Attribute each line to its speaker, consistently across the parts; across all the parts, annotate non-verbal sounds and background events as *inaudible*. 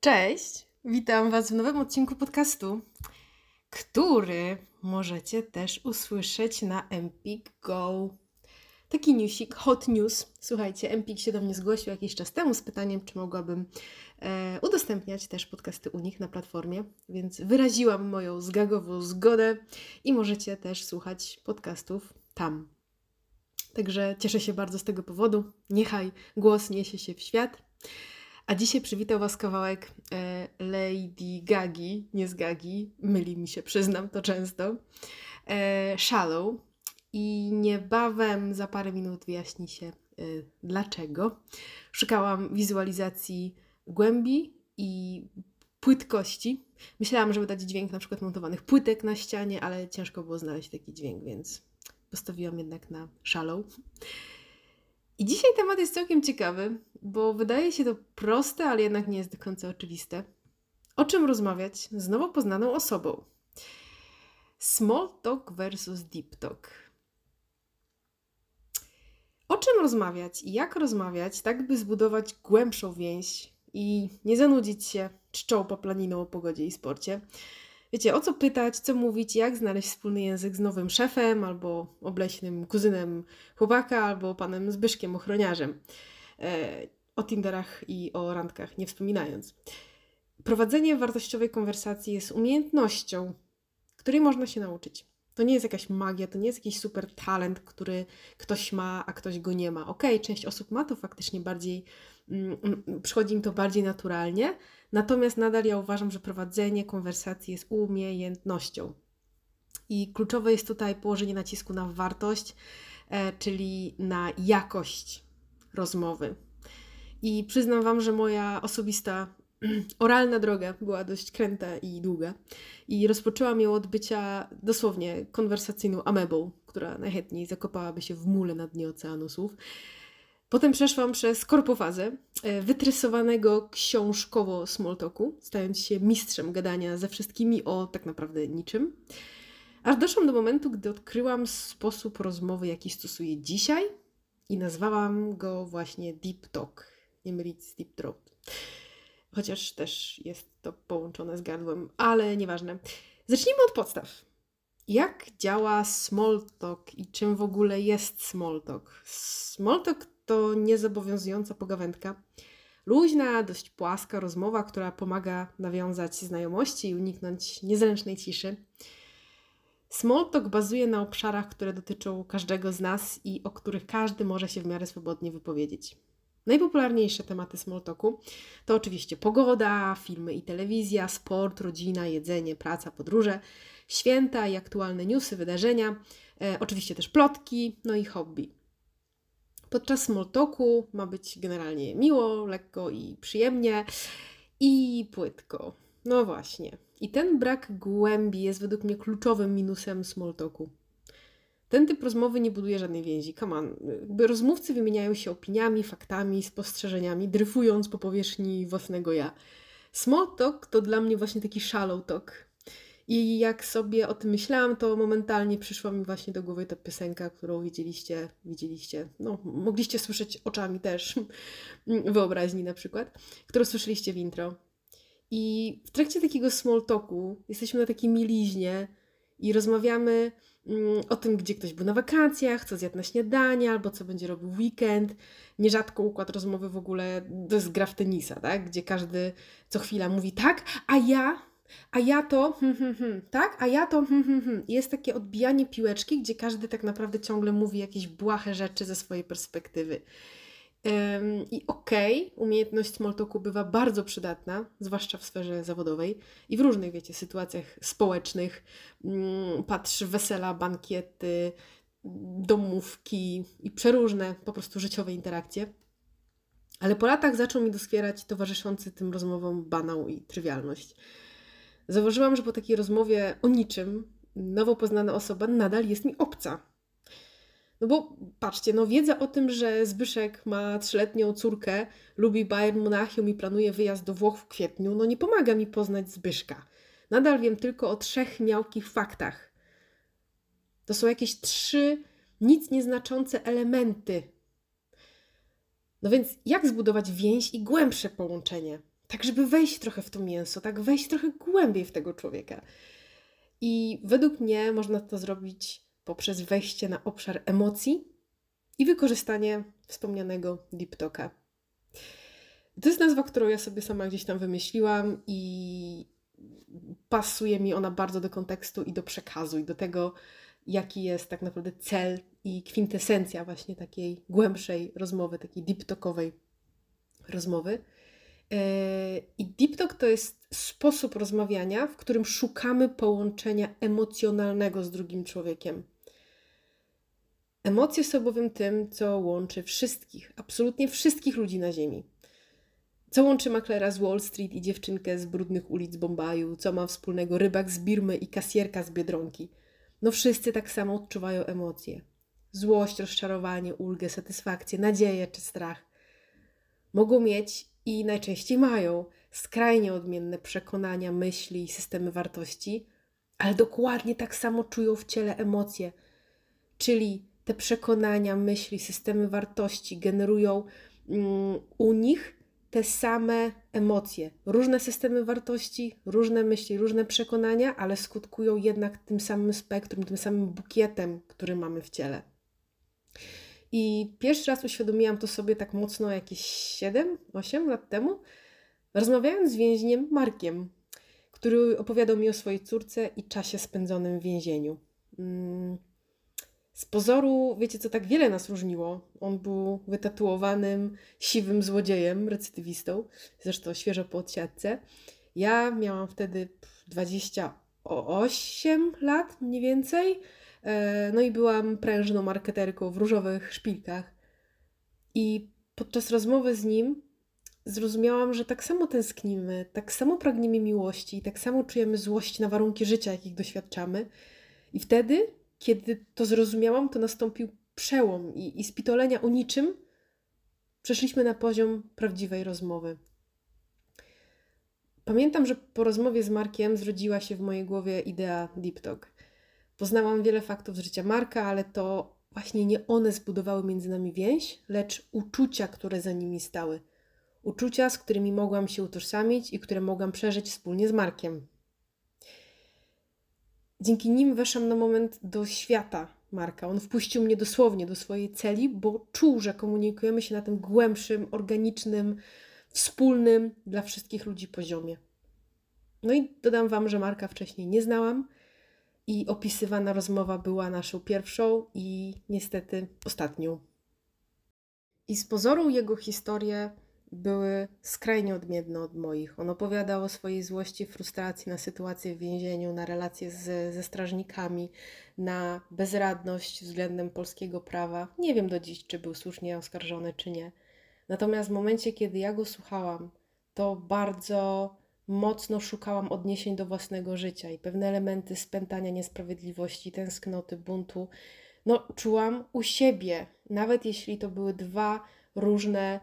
Speaker 1: Cześć, witam Was w nowym odcinku podcastu, który możecie też usłyszeć na Empik Go. Taki newsik, hot news. Słuchajcie, Empik się do mnie zgłosił jakiś czas temu z pytaniem, czy mogłabym e, udostępniać też podcasty u nich na platformie, więc wyraziłam moją zgagową zgodę i możecie też słuchać podcastów tam. Także cieszę się bardzo z tego powodu. Niechaj głos niesie się w świat. A dzisiaj przywitał Was kawałek e, Lady Gagi, nie z Gagi, myli mi się, przyznam to często, e, Shallow. I niebawem, za parę minut wyjaśni się e, dlaczego. Szukałam wizualizacji głębi i płytkości. Myślałam, żeby dać dźwięk na przykład montowanych płytek na ścianie, ale ciężko było znaleźć taki dźwięk, więc postawiłam jednak na Shallow. I dzisiaj temat jest całkiem ciekawy, bo wydaje się to proste, ale jednak nie jest do końca oczywiste. O czym rozmawiać z nowo poznaną osobą? Small talk versus deep talk. O czym rozmawiać i jak rozmawiać, tak by zbudować głębszą więź i nie zanudzić się czczą poplaniną o pogodzie i sporcie, wiecie, o co pytać, co mówić, jak znaleźć wspólny język z nowym szefem, albo obleśnym kuzynem chłopaka, albo panem Zbyszkiem, ochroniarzem. E, o Tinderach i o randkach nie wspominając. Prowadzenie wartościowej konwersacji jest umiejętnością, której można się nauczyć. To nie jest jakaś magia, to nie jest jakiś super talent, który ktoś ma, a ktoś go nie ma. Okej, okay, część osób ma to faktycznie bardziej, mm, mm, przychodzi im to bardziej naturalnie, natomiast nadal ja uważam, że prowadzenie konwersacji jest umiejętnością. I kluczowe jest tutaj położenie nacisku na wartość, e, czyli na jakość rozmowy. I przyznam Wam, że moja osobista *clears throat* oralna droga była dość kręta i długa. I rozpoczęłam ją od bycia dosłownie konwersacyjną amebą, która najchętniej zakopałaby się w mule na dnie oceanu słów. Potem przeszłam przez korpofazę e, wytresowanego książkowo smalltalku, stając się mistrzem gadania ze wszystkimi o tak naprawdę niczym. Aż doszłam do momentu, gdy odkryłam sposób rozmowy, jaki stosuję dzisiaj i nazwałam go właśnie Deep Talk, nie mylić z Deep Throat chociaż też jest to połączone z gardłem, ale nieważne. Zacznijmy od podstaw. Jak działa small talk i czym w ogóle jest small talk? Small talk to niezobowiązująca pogawędka. Luźna, dość płaska rozmowa, która pomaga nawiązać znajomości i uniknąć niezręcznej ciszy. Small talk bazuje na obszarach, które dotyczą każdego z nas i o których każdy może się w miarę swobodnie wypowiedzieć. Najpopularniejsze tematy smalltalku to oczywiście pogoda, filmy i telewizja, sport, rodzina, jedzenie, praca, podróże, święta i aktualne newsy, wydarzenia, e, oczywiście też plotki, no i hobby. Podczas smalltalku ma być generalnie miło, lekko i przyjemnie i płytko. No właśnie. I ten brak głębi jest według mnie kluczowym minusem smalltalku. Ten typ rozmowy nie buduje żadnej więzi. Come on. Jakby rozmówcy wymieniają się opiniami, faktami, spostrzeżeniami, dryfując po powierzchni własnego ja. Small talk to dla mnie właśnie taki shallow talk. I jak sobie o tym myślałam, to momentalnie przyszła mi właśnie do głowy ta piosenka, którą widzieliście, widzieliście, no mogliście słyszeć oczami też, *laughs* wyobraźni na przykład, którą słyszeliście w intro. I w trakcie takiego small talku jesteśmy na takiej mieliźnie i rozmawiamy o tym, gdzie ktoś był na wakacjach, co zjadł na śniadanie, albo co będzie robił w weekend. Nierzadko układ rozmowy w ogóle to jest gra w tenisa, tak? gdzie każdy co chwila mówi tak, a ja, a ja to, hmm, hmm, hmm, tak, a ja to, hmm, hmm, hmm. Jest takie odbijanie piłeczki, gdzie każdy tak naprawdę ciągle mówi jakieś błahe rzeczy ze swojej perspektywy. I okej, okay, umiejętność smalltalku bywa bardzo przydatna, zwłaszcza w sferze zawodowej i w różnych, wiecie, sytuacjach społecznych. Mm, patrz, wesela, bankiety, domówki i przeróżne po prostu życiowe interakcje. Ale po latach zaczął mi doskwierać towarzyszący tym rozmowom banał i trywialność. Zauważyłam, że po takiej rozmowie o niczym nowo poznana osoba nadal jest mi obca No bo patrzcie, no wiedza o tym, że Zbyszek ma trzyletnią córkę, lubi Bayern Monachium i planuje wyjazd do Włoch w kwietniu, no nie pomaga mi poznać Zbyszka. Nadal wiem tylko o trzech miałkich faktach. To są jakieś trzy nic nieznaczące elementy. No więc jak zbudować więź i głębsze połączenie? Tak, żeby wejść trochę w to mięso, tak wejść trochę głębiej w tego człowieka. I według mnie można to zrobić poprzez wejście na obszar emocji i wykorzystanie wspomnianego Deep Talka. To jest nazwa, którą ja sobie sama gdzieś tam wymyśliłam i pasuje mi ona bardzo do kontekstu i do przekazu i do tego, jaki jest tak naprawdę cel i kwintesencja właśnie takiej głębszej rozmowy, takiej deep talkowej rozmowy. E, I deep talk to jest sposób rozmawiania, w którym szukamy połączenia emocjonalnego z drugim człowiekiem. Emocje są bowiem tym, co łączy wszystkich, absolutnie wszystkich ludzi na Ziemi. Co łączy maklera z Wall Street i dziewczynkę z brudnych ulic Bombaju? Co ma wspólnego rybak z Birmy i kasjerka z Biedronki? No wszyscy tak samo odczuwają emocje. Złość, rozczarowanie, ulgę, satysfakcję, nadzieję czy strach. Mogą mieć i najczęściej mają skrajnie odmienne przekonania, myśli i systemy wartości, ale dokładnie tak samo czują w ciele emocje. Czyli te przekonania, myśli, systemy wartości generują mm, u nich te same emocje, różne systemy wartości, różne myśli, różne przekonania, ale skutkują jednak tym samym spektrum, tym samym bukietem, który mamy w ciele. I pierwszy raz uświadomiłam to sobie tak mocno jakieś 7-8 lat temu, rozmawiając z więźniem Markiem, który opowiadał mi o swojej córce i czasie spędzonym w więzieniu. Mm, z pozoru, wiecie co, tak wiele nas różniło. On był wytatuowanym, siwym złodziejem, recydywistą, zresztą świeżo po odsiadce. Ja miałam wtedy 28 lat mniej więcej. E, no i byłam prężną marketerką w różowych szpilkach. I podczas rozmowy z nim zrozumiałam, że tak samo tęsknimy, tak samo pragniemy miłości, tak samo czujemy złość na warunki życia, jakich doświadczamy. I wtedy kiedy to zrozumiałam, to nastąpił przełom i, i z pitolenia o niczym przeszliśmy na poziom prawdziwej rozmowy. Pamiętam, że po rozmowie z Markiem zrodziła się w mojej głowie idea Deep Talk. Poznałam wiele faktów z życia Marka, ale to właśnie nie one zbudowały między nami więź, lecz uczucia, które za nimi stały. Uczucia, z którymi mogłam się utożsamić i które mogłam przeżyć wspólnie z Markiem dzięki nim weszłam na moment do świata Marka. On wpuścił mnie dosłownie do swojej celi, bo czuł, że komunikujemy się na tym głębszym, organicznym, wspólnym dla wszystkich ludzi poziomie. No i dodam Wam, że Marka wcześniej nie znałam i opisywana rozmowa była naszą pierwszą i niestety ostatnią. I z pozoru jego historię były skrajnie odmienne od moich. On opowiadał o swojej złości, frustracji na sytuację w więzieniu, na relacje z, ze strażnikami, na bezradność względem polskiego prawa. Nie wiem do dziś, czy był słusznie oskarżony, czy nie. Natomiast w momencie, kiedy ja go słuchałam, to bardzo mocno szukałam odniesień do własnego życia i pewne elementy spętania niesprawiedliwości, tęsknoty, buntu, no, czułam u siebie, nawet jeśli to były dwa różne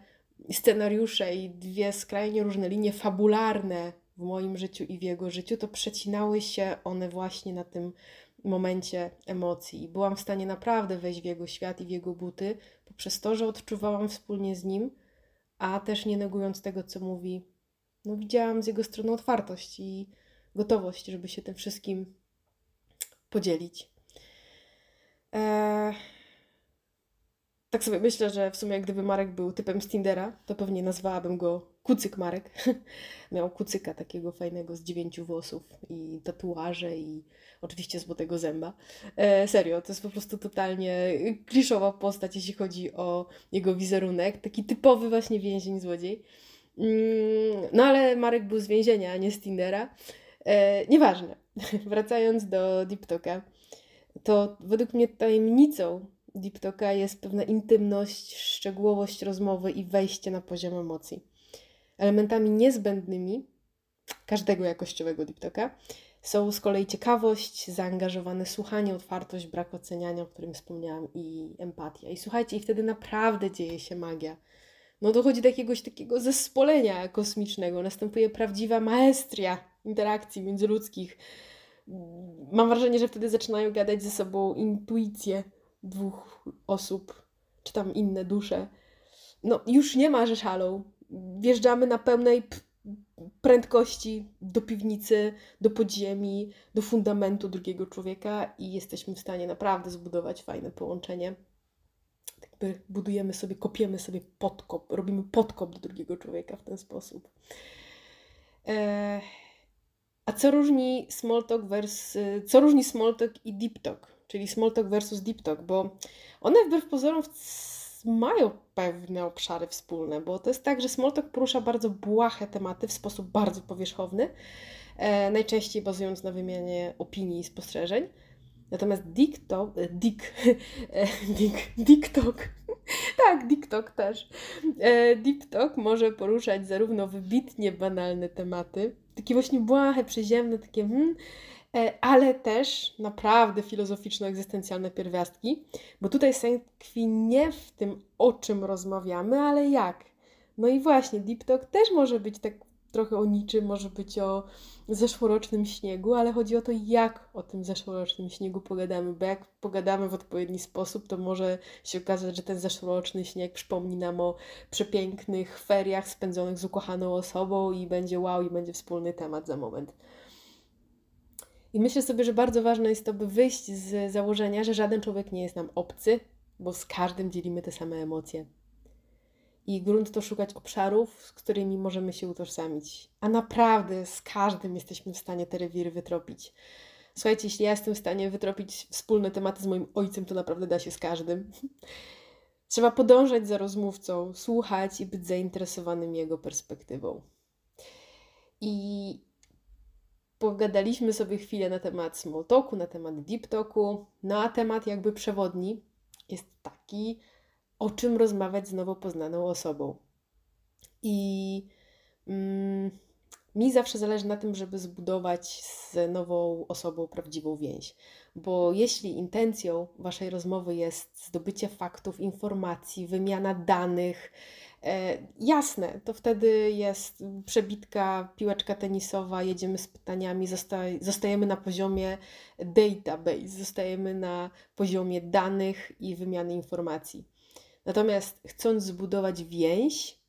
Speaker 1: scenariusze i dwie skrajnie różne linie fabularne w moim życiu i w jego życiu, to przecinały się one właśnie na tym momencie emocji. I byłam w stanie naprawdę wejść w jego świat i w jego buty, poprzez to, że odczuwałam wspólnie z nim, a też nie negując tego, co mówi, no widziałam z jego strony otwartość i gotowość, żeby się tym wszystkim podzielić. Eee, tak sobie myślę, że w sumie gdyby Marek był typem z Tindera, to pewnie nazwałabym go Kucyk Marek. *laughs* Miał kucyka takiego fajnego z dziewięciu włosów i tatuaże i oczywiście złotego zęba. E, serio, to jest po prostu totalnie kliszowa postać, jeśli chodzi o jego wizerunek. Taki typowy właśnie więzień złodziej. Mm, no ale Marek był z więzienia, a nie z Tindera. E, nieważne. *laughs* Wracając do Deep Talka, to według mnie tajemnicą Deep Talka jest pewna intymność, szczegółowość rozmowy i wejście na poziom emocji. Elementami niezbędnymi każdego jakościowego Deep Talka Są z kolei ciekawość, zaangażowane słuchanie, otwartość, brak oceniania, o którym wspomniałam, i empatia. I słuchajcie, i wtedy naprawdę dzieje się magia. No dochodzi do jakiegoś takiego zespolenia kosmicznego, następuje prawdziwa maestria interakcji międzyludzkich. Mam wrażenie, że wtedy zaczynają gadać ze sobą intuicje dwóch osób, czy tam inne dusze. No już nie ma, że szalą. Wjeżdżamy na pełnej prędkości do piwnicy, do podziemi, do fundamentu drugiego człowieka i jesteśmy w stanie naprawdę zbudować fajne połączenie. Jakby budujemy sobie, kopiemy sobie podkop, robimy podkop do drugiego człowieka w ten sposób. E, a co różni small talk versus, co różni small talk i deep talk, czyli small talk versus deep talk, bo one wbrew pozorom mają pewne obszary wspólne, bo to jest tak, że Smalltalk porusza bardzo błahe tematy w sposób bardzo powierzchowny, e, najczęściej bazując na wymianie opinii i spostrzeżeń. Natomiast TikTok, Dick, e, Dick, *laughs* TikTok, *laughs* tak, TikTok też. E, TikTok może poruszać zarówno wybitnie banalne tematy, takie właśnie błahe, przyziemne, takie hmm, ale też naprawdę filozoficzno-egzystencjalne pierwiastki, bo tutaj sens tkwi nie w tym, o czym rozmawiamy, ale jak. No i właśnie, Deep Talk też może być tak trochę o niczym, może być o zeszłorocznym śniegu, ale chodzi o to, jak o tym zeszłorocznym śniegu pogadamy, bo jak pogadamy w odpowiedni sposób, to może się okazać, że ten zeszłoroczny śnieg przypomni nam o przepięknych feriach spędzonych z ukochaną osobą i będzie wow, i będzie wspólny temat za moment. I myślę sobie, że bardzo ważne jest to, by wyjść z założenia, że żaden człowiek nie jest nam obcy, bo z każdym dzielimy te same emocje. I grunt to szukać obszarów, z którymi możemy się utożsamić. A naprawdę z każdym jesteśmy w stanie te rewiry wytropić. Słuchajcie, jeśli ja jestem w stanie wytropić wspólne tematy z moim ojcem, to naprawdę da się z każdym. *laughs* Trzeba podążać za rozmówcą, słuchać i być zainteresowanym jego perspektywą. I pogadaliśmy sobie chwilę na temat small na temat deep talku, no a temat jakby przewodni jest taki, o czym rozmawiać z nowo poznaną osobą. I mm, mi zawsze zależy na tym, żeby zbudować z nową osobą prawdziwą więź. Bo jeśli intencją Waszej rozmowy jest zdobycie faktów, informacji, wymiana danych, E, jasne, to wtedy jest przebitka, piłeczka tenisowa, jedziemy z pytaniami, zostajemy na poziomie database, zostajemy na poziomie danych i wymiany informacji. Natomiast chcąc zbudować więź,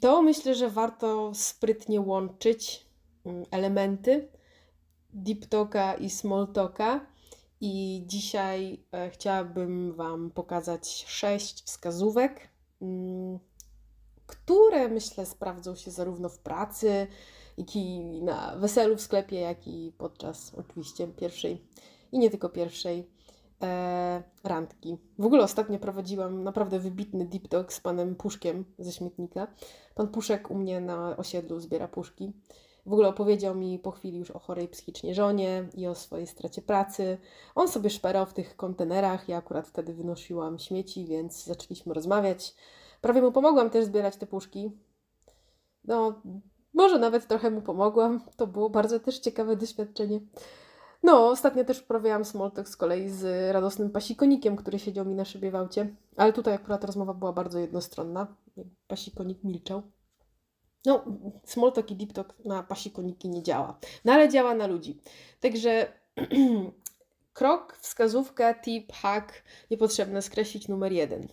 Speaker 1: to myślę, że warto sprytnie łączyć mm, elementy deep talka i small talka. I dzisiaj e, chciałabym Wam pokazać sześć wskazówek, Mm, które myślę sprawdzą się zarówno w pracy, jak i na weselu w sklepie, jak i podczas oczywiście pierwszej i nie tylko pierwszej e, randki. W ogóle ostatnio prowadziłam naprawdę wybitny deep talk z panem Puszkiem ze śmietnika. Pan Puszek u mnie na osiedlu zbiera puszki. W ogóle opowiedział mi po chwili już o chorej psychicznie żonie i o swojej stracie pracy. On sobie szperał w tych kontenerach, ja akurat wtedy wynosiłam śmieci, więc zaczęliśmy rozmawiać. Prawie mu pomogłam też zbierać te puszki. No, może nawet trochę mu pomogłam. To było bardzo też ciekawe doświadczenie. No, ostatnio też uprawiałam smoltek z kolei z radosnym pasikonikiem, który siedział mi na szybie w aucie. Ale tutaj akurat rozmowa była bardzo jednostronna. Pasikonik milczał. No, small talk i deep talk na pasikoniki nie działa, no ale działa na ludzi. Także *clears throat* krok, wskazówka, tip, hack, niepotrzebne skreślić numer jeden.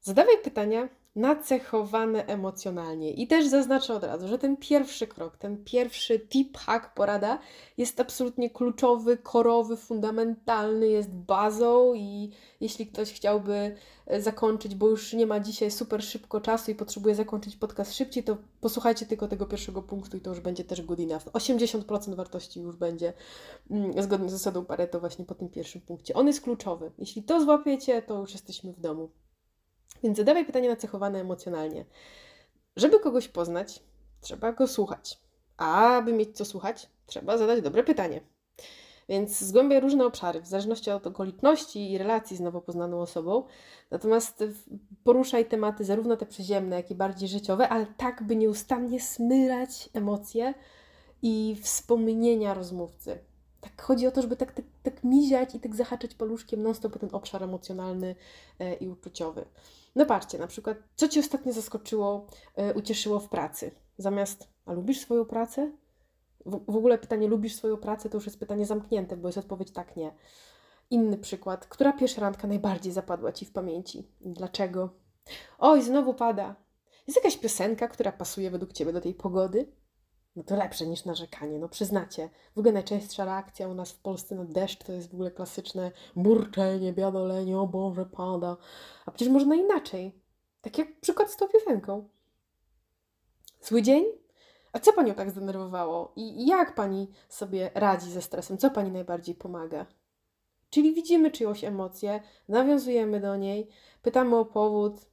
Speaker 1: Zadawaj pytania, nacechowane emocjonalnie. I też zaznaczę od razu, że ten pierwszy krok, ten pierwszy tip, hack, porada jest absolutnie kluczowy, korowy, fundamentalny, jest bazą i jeśli ktoś chciałby e, zakończyć, bo już nie ma dzisiaj super szybko czasu i potrzebuje zakończyć podcast szybciej, to posłuchajcie tylko tego pierwszego punktu i to już będzie też good enough. 80% wartości już będzie mm, zgodnie z zasadą Pareto właśnie po tym pierwszym punkcie. On jest kluczowy. Jeśli to złapiecie, to już jesteśmy w domu. Więc zadawaj pytania nacechowane emocjonalnie. Żeby kogoś poznać, trzeba go słuchać. A aby mieć co słuchać, trzeba zadać dobre pytanie. Więc zgłębiaj różne obszary, w zależności od okoliczności i relacji z nowo poznaną osobą. Natomiast poruszaj tematy zarówno te przyziemne, jak i bardziej życiowe, ale tak, by nieustannie smyrać emocje i wspomnienia rozmówcy. Tak chodzi o to, żeby tak, tak, tak miziać i tak zahaczać paluszkiem non stop ten obszar emocjonalny e, i uczuciowy. No patrzcie, na przykład, co Cię ostatnio zaskoczyło, e, ucieszyło w pracy? Zamiast, a lubisz swoją pracę? W, w ogóle pytanie, lubisz swoją pracę, to już jest pytanie zamknięte, bo jest odpowiedź tak, nie. Inny przykład. Która pierwsza randka najbardziej zapadła Ci w pamięci? Dlaczego? Oj, znowu pada. Jest jakaś piosenka, która pasuje według Ciebie do tej pogody? No to lepsze niż narzekanie, no przyznacie. W ogóle najczęstsza reakcja u nas w Polsce na deszcz to jest w ogóle klasyczne burczenie, biadolenie, o Boże, pada. A przecież można inaczej. Tak jak przykład z tą piosenką. Zły dzień? A co Panią tak zdenerwowało? I jak Pani sobie radzi ze stresem? Co Pani najbardziej pomaga? Czyli widzimy czyjąś emocję, nawiązujemy do niej, pytamy o powód,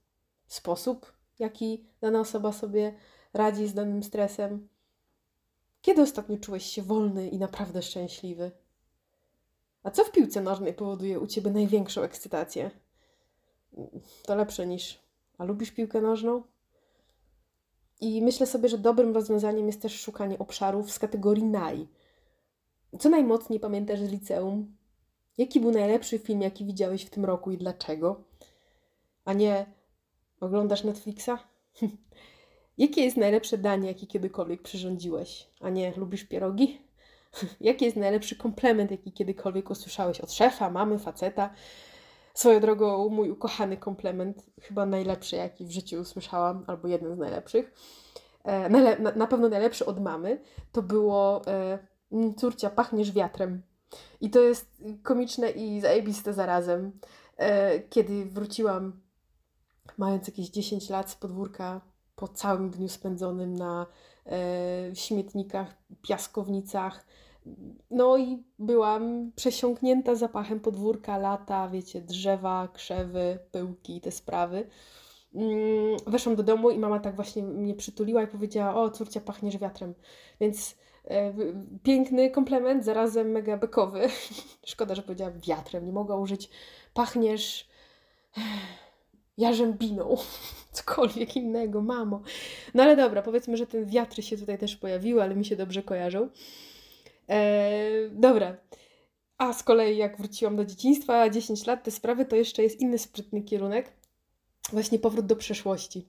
Speaker 1: sposób, jaki dana osoba sobie radzi z danym stresem. Kiedy ostatnio czułeś się wolny i naprawdę szczęśliwy? A co w piłce nożnej powoduje u ciebie największą ekscytację? To lepsze niż. A lubisz piłkę nożną? I myślę sobie, że dobrym rozwiązaniem jest też szukanie obszarów z kategorii naj. Co najmocniej pamiętasz z liceum? Jaki był najlepszy film, jaki widziałeś w tym roku i dlaczego? A nie oglądasz Netflixa? *laughs* Jakie jest najlepsze danie, jakie kiedykolwiek przyrządziłeś? A nie lubisz pierogi? *laughs* Jaki jest najlepszy komplement, jaki kiedykolwiek usłyszałeś od szefa, mamy, faceta? Swoją drogą, mój ukochany komplement, chyba najlepszy, jaki w życiu usłyszałam, albo jeden z najlepszych, e, na, na, pewno najlepszy od mamy, to było e, mm, córcia, pachniesz wiatrem. I to jest komiczne i zajebiste zarazem. E, kiedy wróciłam, mając jakieś 10 lat z podwórka, po całym dniu spędzonym na e, śmietnikach, piaskownicach. No i byłam przesiąknięta zapachem podwórka, lata, wiecie, drzewa, krzewy, pyłki i te sprawy. Mm, weszłam do domu i mama tak właśnie mnie przytuliła i powiedziała: O, córcia, pachniesz wiatrem. Więc e, piękny komplement, zarazem mega bekowy. *laughs* Szkoda, że powiedziała wiatrem. Nie mogła użyć pachniesz jarzębiną, *laughs* cokolwiek innego, mamo. No ale dobra, powiedzmy, że ten wiatry się tutaj też pojawiły, ale mi się dobrze kojarzą. Eee, dobra. A z kolei jak wróciłam do dzieciństwa, 10 lat, te sprawy, to jeszcze jest inny sprytny kierunek. Właśnie powrót do przeszłości.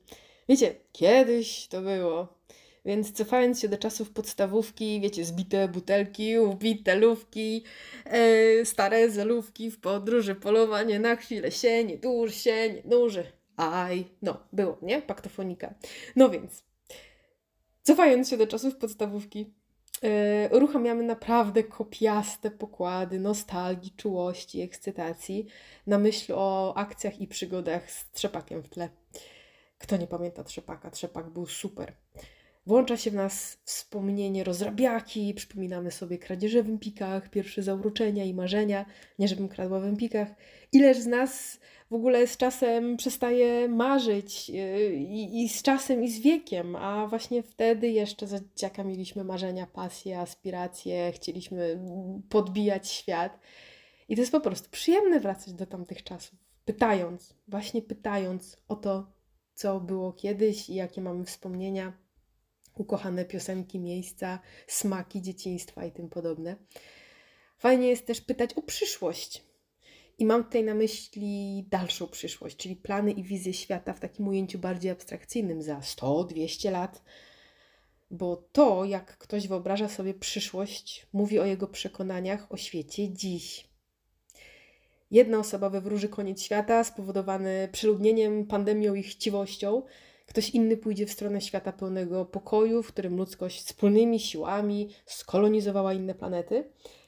Speaker 1: Wiecie, kiedyś to było. Więc cofając się do czasów podstawówki, wiecie, zbite butelki, ubite lówki, e, stare zelówki w podróży, polowanie na chwilę się, nie duż się, duży. Aj, no, było, nie? Paktofonika. No więc, cofając się do czasów podstawówki, e, uruchamiamy naprawdę kopiaste pokłady nostalgii, czułości, ekscytacji na myśl o akcjach i przygodach z trzepakiem w tle. Kto nie pamięta trzepaka? Trzepak był super. Włącza się w nas wspomnienie rozrabiaki, przypominamy sobie kradzieże w Empikach, pierwsze zauroczenia i marzenia, nie żebym kradła w Empikach. Ileż z nas w ogóle z czasem przestaje marzyć yy, i, i z czasem i z wiekiem, a właśnie wtedy jeszcze za dzieciaka mieliśmy marzenia, pasje, aspiracje, chcieliśmy podbijać świat. I to jest po prostu przyjemne wracać do tamtych czasów, pytając, właśnie pytając o to, co było kiedyś i jakie mamy wspomnienia ukochane piosenki, miejsca, smaki dzieciństwa i tym podobne. Fajnie jest też pytać o przyszłość. I mam tutaj na myśli dalszą przyszłość, czyli plany i wizje świata w takim ujęciu bardziej abstrakcyjnym za 100-200 lat. Bo to, jak ktoś wyobraża sobie przyszłość, mówi o jego przekonaniach o świecie dziś. Jedna osoba wywróży koniec świata spowodowany przeludnieniem, pandemią i chciwością, Ktoś inny pójdzie w stronę świata pełnego pokoju, w którym ludzkość wspólnymi siłami skolonizowała inne planety.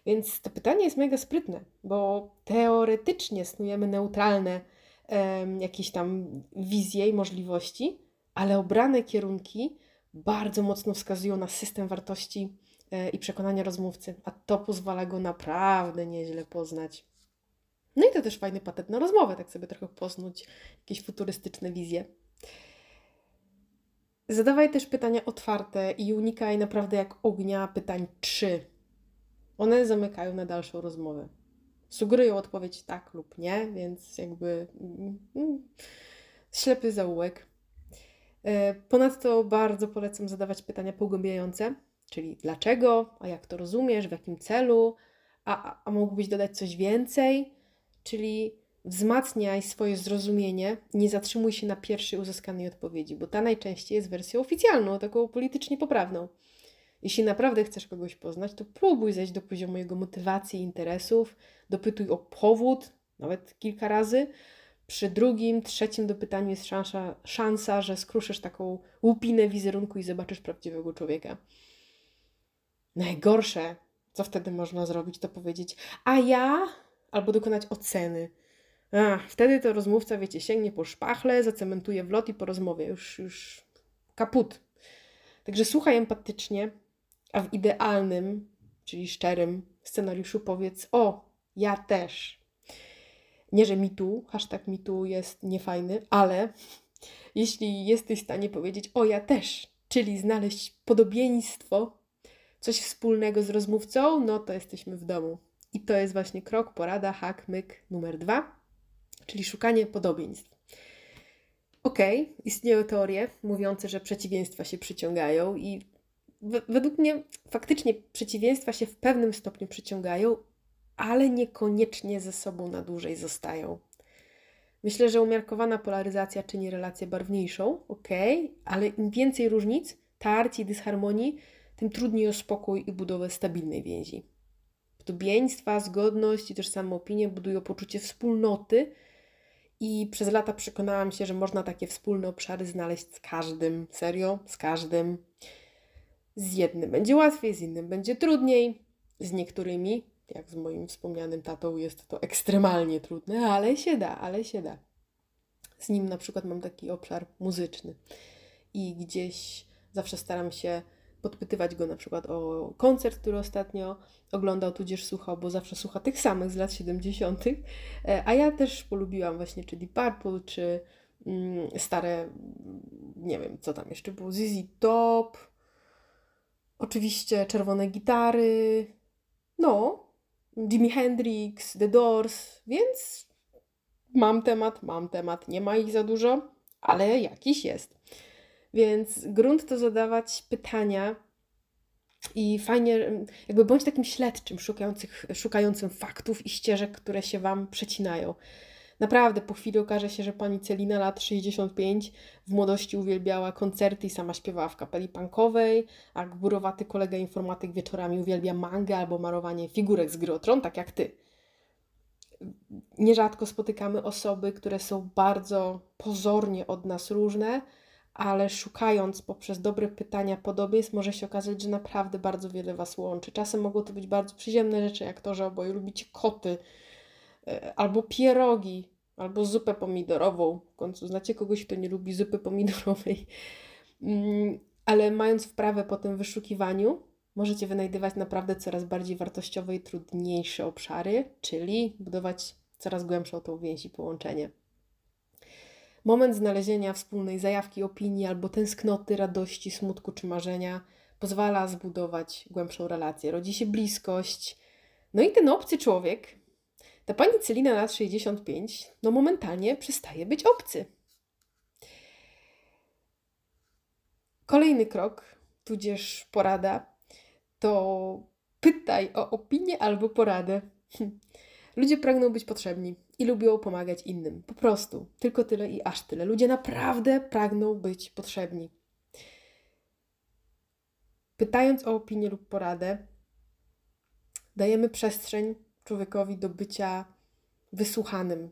Speaker 1: Więc to pytanie jest mega sprytne, bo teoretycznie snujemy neutralne um, jakieś tam wizje i możliwości, ale obrane kierunki bardzo mocno wskazują na system wartości e, i przekonania rozmówcy, a to pozwala go naprawdę nieźle poznać. No i to też fajny patent na rozmowę, tak sobie trochę poznać jakieś futurystyczne wizje. Zadawaj też pytania otwarte i unikaj naprawdę jak ognia pytań trzy. One zamykają na dalszą rozmowę. Sugerują odpowiedź tak lub nie, więc jakby mm, mm, ślepy zaułek. E, ponadto bardzo polecam zadawać pytania pogłębiające, czyli dlaczego, a jak to rozumiesz, w jakim celu, a, a mógłbyś dodać coś więcej, czyli wzmacniaj swoje zrozumienie, nie zatrzymuj się na pierwszej uzyskanej odpowiedzi, bo ta najczęściej jest wersją oficjalną, taką politycznie poprawną. Jeśli naprawdę chcesz kogoś poznać, to próbuj zejść do poziomu jego motywacji i interesów, dopytuj o powód, nawet kilka razy. Przy drugim, trzecim dopytaniu jest szansa, szansa, że skruszysz taką łupinę wizerunku i zobaczysz prawdziwego człowieka. Najgorsze, co wtedy można zrobić, to powiedzieć, a ja, albo dokonać oceny. Ach, wtedy to rozmówca, wiecie, sięgnie po szpachle, zacementuje w lot i po rozmowie już, już kaput. Także słuchaj empatycznie, a w idealnym, czyli szczerym scenariuszu powiedz: O, ja też. Nie, że mi tu, hashtag mi tu jest niefajny, ale *laughs* jeśli jesteś w stanie powiedzieć: O, ja też, czyli znaleźć podobieństwo, coś wspólnego z rozmówcą, no to jesteśmy w domu. I to jest właśnie krok, porada, hak, myk numer dwa, czyli szukanie podobieństw. Okej, istnieją teorie mówiące, że przeciwieństwa się przyciągają i według mnie faktycznie przeciwieństwa się w pewnym stopniu przyciągają, ale niekoniecznie ze sobą na dłużej zostają. Myślę, że umiarkowana polaryzacja czyni relację barwniejszą, ok, ale im więcej różnic, tarć i dysharmonii, tym trudniej o spokój i budowę stabilnej więzi. Podobieństwa, zgodność i też same opinie budują poczucie wspólnoty i przez lata przekonałam się, że można takie wspólne obszary znaleźć z każdym, serio, z każdym. Z jednym będzie łatwiej, z innym będzie trudniej, z niektórymi, jak z moim wspomnianym tatą, jest to ekstremalnie trudne, ale się da, ale się da. Z nim na przykład mam taki obszar muzyczny i gdzieś zawsze staram się podpytywać go na przykład o koncert, który ostatnio oglądał, tudzież słuchał, bo zawsze słucha tych samych z lat 70., e, a ja też polubiłam właśnie czy Deep Purple, czy mm, stare, nie wiem, co tam jeszcze było, ZZ Top, oczywiście czerwone gitary, no, Jimi Hendrix, The Doors, więc mam temat, mam temat, nie ma ich za dużo, ale jakiś jest. Więc grunt to zadawać pytania i fajnie, jakby bądź takim śledczym, szukającym faktów i ścieżek, które się Wam przecinają. Naprawdę, po chwili okaże się, że pani Celina, lat 65, w młodości uwielbiała koncerty i sama śpiewała w kapeli punkowej, a gburowaty kolega informatyk wieczorami uwielbia mangę albo marowanie figurek z gry Tron, tak jak ty. Nierzadko spotykamy osoby, które są bardzo pozornie od nas różne, ale szukając poprzez dobre pytania podobieństw, może się okazać, że naprawdę bardzo wiele Was łączy. Czasem mogą to być bardzo przyziemne rzeczy, jak to, że oboje lubicie koty, e, albo pierogi, albo zupę pomidorową. W końcu znacie kogoś, kto nie lubi zupy pomidorowej. Mm, ale mając wprawę po tym wyszukiwaniu, możecie wynajdywać naprawdę coraz bardziej wartościowe i trudniejsze obszary, czyli budować coraz głębszą tą więź i połączenie. Moment znalezienia wspólnej zajawki opinii albo tęsknoty, radości, smutku czy marzenia pozwala zbudować głębszą relację. Rodzi się bliskość. No i ten obcy człowiek, ta pani Celina lat 65, no momentalnie przestaje być obcy. Kolejny krok, tudzież porada, to pytaj o opinię albo poradę. Ludzie pragną być potrzebni i lubią pomagać innym. Po prostu. Tylko tyle i aż tyle. Ludzie naprawdę pragną być potrzebni. Pytając o opinię lub poradę, dajemy przestrzeń człowiekowi do bycia wysłuchanym.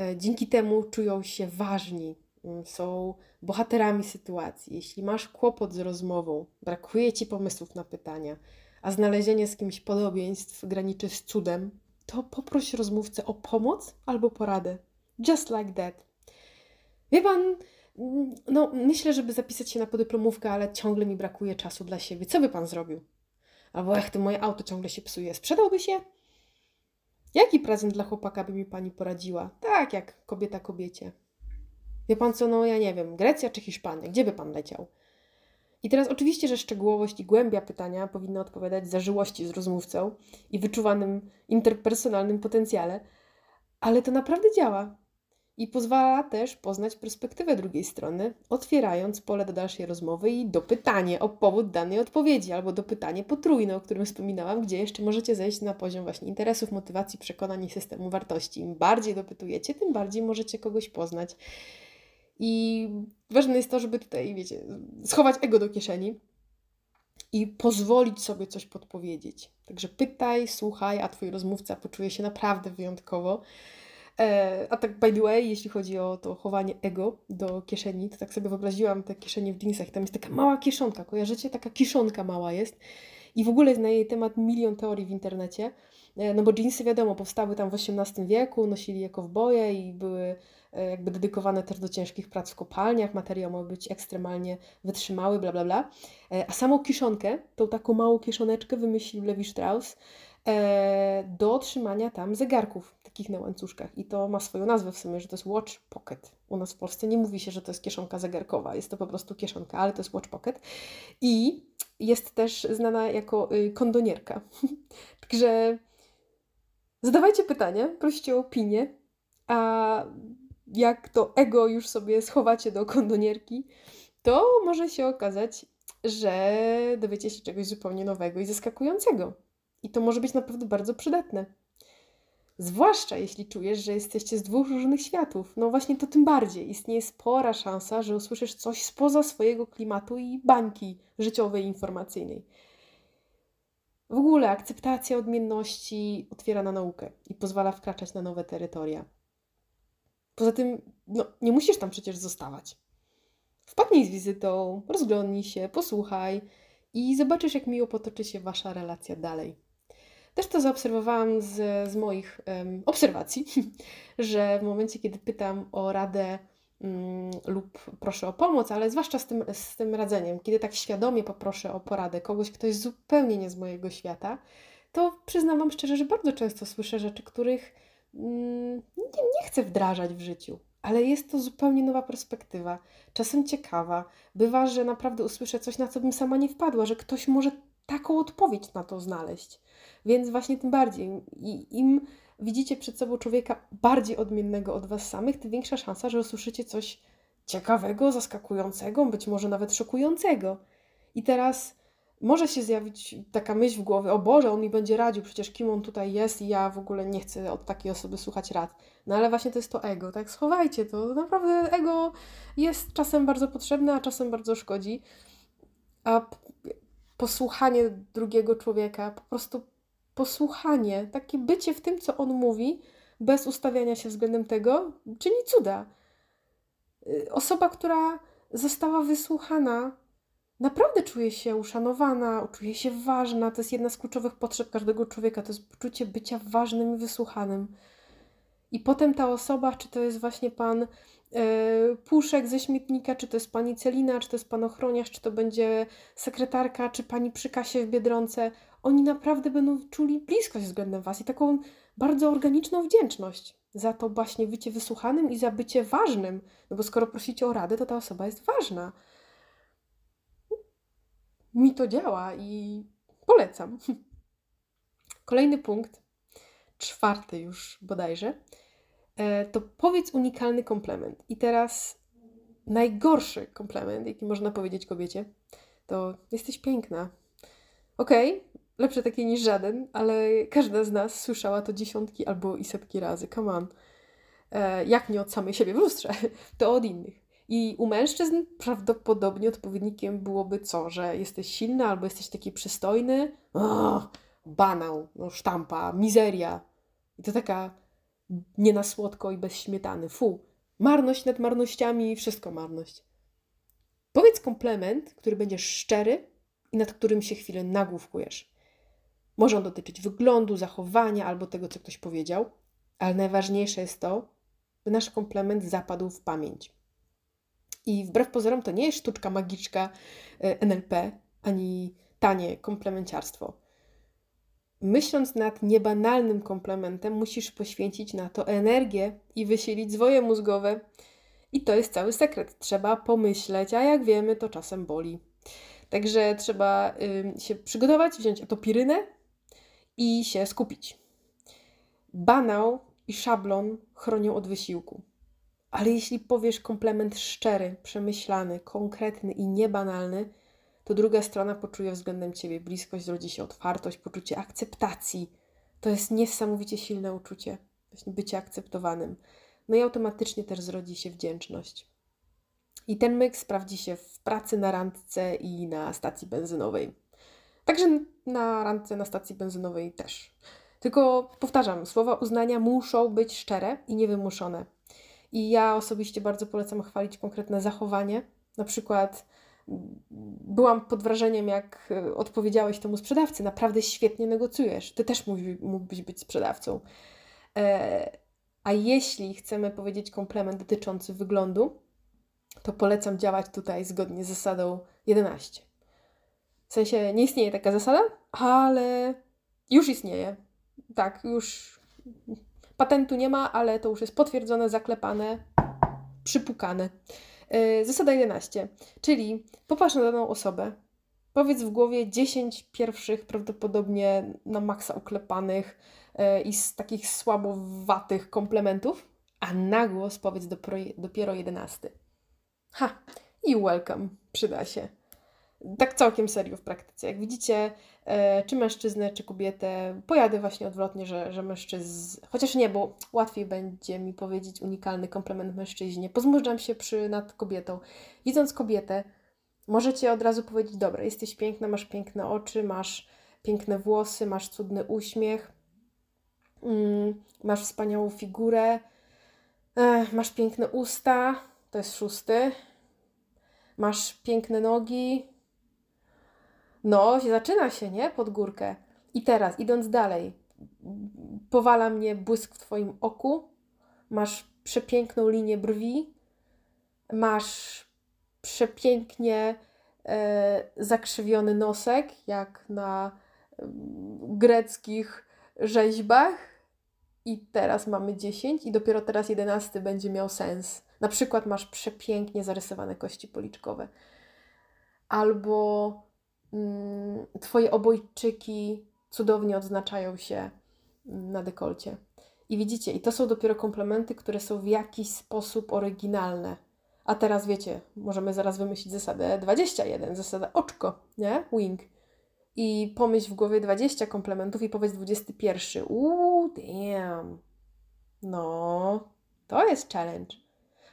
Speaker 1: E, dzięki temu czują się ważni, mm, są bohaterami sytuacji. Jeśli masz kłopot z rozmową, brakuje ci pomysłów na pytania, a znalezienie z kimś podobieństw graniczy z cudem, to poproś rozmówcę o pomoc albo poradę. Just like that. Wie pan, no myślę, żeby zapisać się na podyplomówkę, ale ciągle mi brakuje czasu dla siebie. Co by pan zrobił? Albo ech, to moje auto ciągle się psuje. Sprzedałby się? Jaki prezent dla chłopaka by mi pani poradziła? Tak, jak kobieta kobiecie. Wie pan co, no ja nie wiem, Grecja czy Hiszpania? Gdzie by pan leciał? I teraz oczywiście, że szczegółowość i głębia pytania powinna odpowiadać zażyłości z rozmówcą i wyczuwanym interpersonalnym potencjale, ale to naprawdę działa. i pozwala też poznać perspektywę drugiej strony, otwierając pole do dalszej rozmowy i dopytanie o powód danej odpowiedzi, albo dopytanie potrójne, o którym wspominałam, gdzie jeszcze możecie zejść na poziom właśnie interesów, motywacji, przekonań i systemu wartości. Im bardziej dopytujecie, tym bardziej możecie kogoś poznać. I ważne jest to, żeby tutaj, wiecie, schować ego do kieszeni i pozwolić sobie coś podpowiedzieć. Także pytaj, słuchaj, a twój rozmówca poczuje się naprawdę wyjątkowo. E, a tak by the way, jeśli chodzi o to chowanie ego do kieszeni, to tak sobie wyobraziłam te kieszenie w jeansach. Tam jest taka mała kieszonka, kojarzycie? Taka kiszonka mała jest. I w ogóle na jej temat milion teorii w internecie. E, no bo jeansy, wiadomo, powstały tam w XVIII wieku, nosili je kowboje i były jakby dedykowane też do ciężkich prac w kopalniach. Materiał ma być ekstremalnie wytrzymały, bla, bla, bla. A samą kiszonkę, tą taką małą kieszoneczkę wymyślił Levi Strauss do trzymania tam zegarków takich na łańcuszkach. I to ma swoją nazwę w sumie, że to jest Watch Pocket. U nas w Polsce nie mówi się, że to jest kieszonka zegarkowa, jest to po prostu kieszonka, ale to jest Watch Pocket. I jest też znana jako y, kondonierka. *laughs* Także zadawajcie pytania, proście o opinię, a jak to ego już sobie schowacie do kondonierki, to może się okazać, że dowiecie się czegoś zupełnie nowego i zaskakującego. I to może być naprawdę bardzo przydatne. Zwłaszcza jeśli czujesz, że jesteście z dwóch różnych światów. No właśnie to tym bardziej. Istnieje spora szansa, że usłyszysz coś spoza swojego klimatu i bańki życiowej informacyjnej. W ogóle akceptacja odmienności otwiera na naukę i pozwala wkraczać na nowe terytoria. Poza tym, no, nie musisz tam przecież zostawać. Wpadnij z wizytą, rozglądnij się, posłuchaj i zobaczysz, jak miło potoczy się wasza relacja dalej. Też to zaobserwowałam z, z moich um, obserwacji, *laughs* że w momencie, kiedy pytam o radę um, lub proszę o pomoc, ale zwłaszcza z tym, z tym radzeniem, kiedy tak świadomie poproszę o poradę kogoś, kto jest zupełnie nie z mojego świata, to przyznam Wam szczerze, że bardzo często słyszę rzeczy, których nie, nie chcę wdrażać w życiu ale jest to zupełnie nowa perspektywa, czasem ciekawa. Bywa, że naprawdę usłyszę coś, na co bym sama nie wpadła, że ktoś może taką odpowiedź na to znaleźć. Więc właśnie tym bardziej, im widzicie przed sobą człowieka bardziej odmiennego od Was samych, tym większa szansa, że usłyszycie coś ciekawego, zaskakującego, być może nawet szokującego. I teraz może się zjawić taka myśl w głowie, o Boże, on mi będzie radził, przecież kim on tutaj jest i ja w ogóle nie chcę od takiej osoby słuchać rad. No ale właśnie to jest to ego, tak? Schowajcie to. Naprawdę ego jest czasem bardzo potrzebne, a czasem bardzo szkodzi. A posłuchanie drugiego człowieka, po prostu posłuchanie, takie bycie w tym, co on mówi, bez ustawiania się względem tego, czyni cuda. Y, osoba, która została wysłuchana, naprawdę czuje się uszanowana, czuje się ważna. To jest jedna z kluczowych potrzeb każdego człowieka to jest poczucie bycia ważnym i wysłuchanym. I potem ta osoba, czy to jest właśnie pan E, puszek ze śmietnika, czy to jest pani Celina, czy to jest pan ochroniarz, czy to będzie sekretarka, czy pani przy kasie w Biedronce, oni naprawdę będą czuli bliskość względem was i taką bardzo organiczną wdzięczność za to właśnie bycie wysłuchanym i za bycie ważnym. No bo skoro prosicie o radę, to ta osoba jest ważna. Mi to działa i polecam. *laughs* Kolejny punkt, czwarty już bodajże, E, to powiedz unikalny komplement. I teraz najgorszy komplement, jaki można powiedzieć kobiecie, to jesteś piękna. Okej, okay, lepsze takie niż żaden, ale każda z nas słyszała to dziesiątki albo i setki razy. Come on. E, jak nie od samej siebie w lustrze, *laughs* to od innych. I u mężczyzn prawdopodobnie odpowiednikiem byłoby co, że jesteś silny albo jesteś taki przystojny. Oh, banał, no, sztampa, mizeria. I to taka nie na słodko i bez śmietany. Fu, marność nad marnościami, wszystko marność. Powiedz komplement, który będzie szczery i nad którym się chwilę nagłówkujesz. Może on dotyczyć wyglądu, zachowania albo tego, co ktoś powiedział, ale najważniejsze jest to, by nasz komplement zapadł w pamięć. I wbrew pozorom to nie jest sztuczka magiczka e, NLP, ani tanie komplemenciarstwo myśląc nad niebanalnym komplementem, musisz poświęcić na to energię i wysilić zwoje mózgowe. I to jest cały sekret. Trzeba pomyśleć, a jak wiemy, to czasem boli. Także trzeba y, się przygotować, wziąć atopirynę i się skupić. Banał i szablon chronią od wysiłku, Ale jeśli powiesz komplement szczery, przemyślany, konkretny i niebanalny, to druga strona poczuje względem ciebie bliskość, zrodzi się otwartość, poczucie akceptacji. To jest niesamowicie silne uczucie, właśnie bycie akceptowanym. No i automatycznie też zrodzi się wdzięczność. I ten myk sprawdzi się w pracy na randce i na stacji benzynowej. Także na randce na stacji benzynowej też. Tylko powtarzam, słowa uznania muszą być szczere i niewymuszone. I ja osobiście bardzo polecam chwalić konkretne zachowanie. Na przykład byłam pod wrażeniem, jak e, odpowiedziałeś temu sprzedawcy. Naprawdę świetnie negocjujesz. Ty też mógłbyś być sprzedawcą. E, a jeśli chcemy powiedzieć komplement dotyczący wyglądu, to polecam działać tutaj zgodnie z zasadą 11. W sensie nie istnieje taka zasada, ale już istnieje. Tak, już patentu nie ma, ale to już jest potwierdzone, zaklepane, przypukane. Yy, zasada 11, czyli popatrz na daną osobę, powiedz w głowie 10 pierwszych, prawdopodobnie na maksa uklepanych yy, i z takich słabowatych komplementów, a na głos powiedz dopiero 11. Ha, i welcome, przyda się. Tak całkiem serio w praktyce. Jak widzicie, e, czy mężczyznę, czy kobietę, pojadę właśnie odwrotnie, że, że mężczyzn. Chociaż nie, bo łatwiej będzie mi powiedzieć unikalny komplement mężczyźnie. Pozmużdżam się przy, nad kobietą. Widząc kobietę, możecie od razu powiedzieć: Dobra, jesteś piękna, masz piękne oczy, masz piękne włosy, masz cudny uśmiech, mm, masz wspaniałą figurę, e, masz piękne usta to jest szósty. Masz piękne nogi. No, zaczyna się, nie? Pod górkę. I teraz, idąc dalej, powala mnie błysk w Twoim oku. Masz przepiękną linię brwi. Masz przepięknie e, zakrzywiony nosek, jak na e, greckich rzeźbach. I teraz mamy 10, i dopiero teraz 11 będzie miał sens. Na przykład masz przepięknie zarysowane kości policzkowe, albo Twoje obojczyki cudownie odznaczają się na dekolcie. I widzicie, i to są dopiero komplementy, które są w jakiś sposób oryginalne. A teraz wiecie, możemy zaraz wymyślić zasadę 21, zasadę oczko, nie? Wing. I pomyśl w głowie 20 komplementów i powiedz 21. Uuu, damn. No, to jest challenge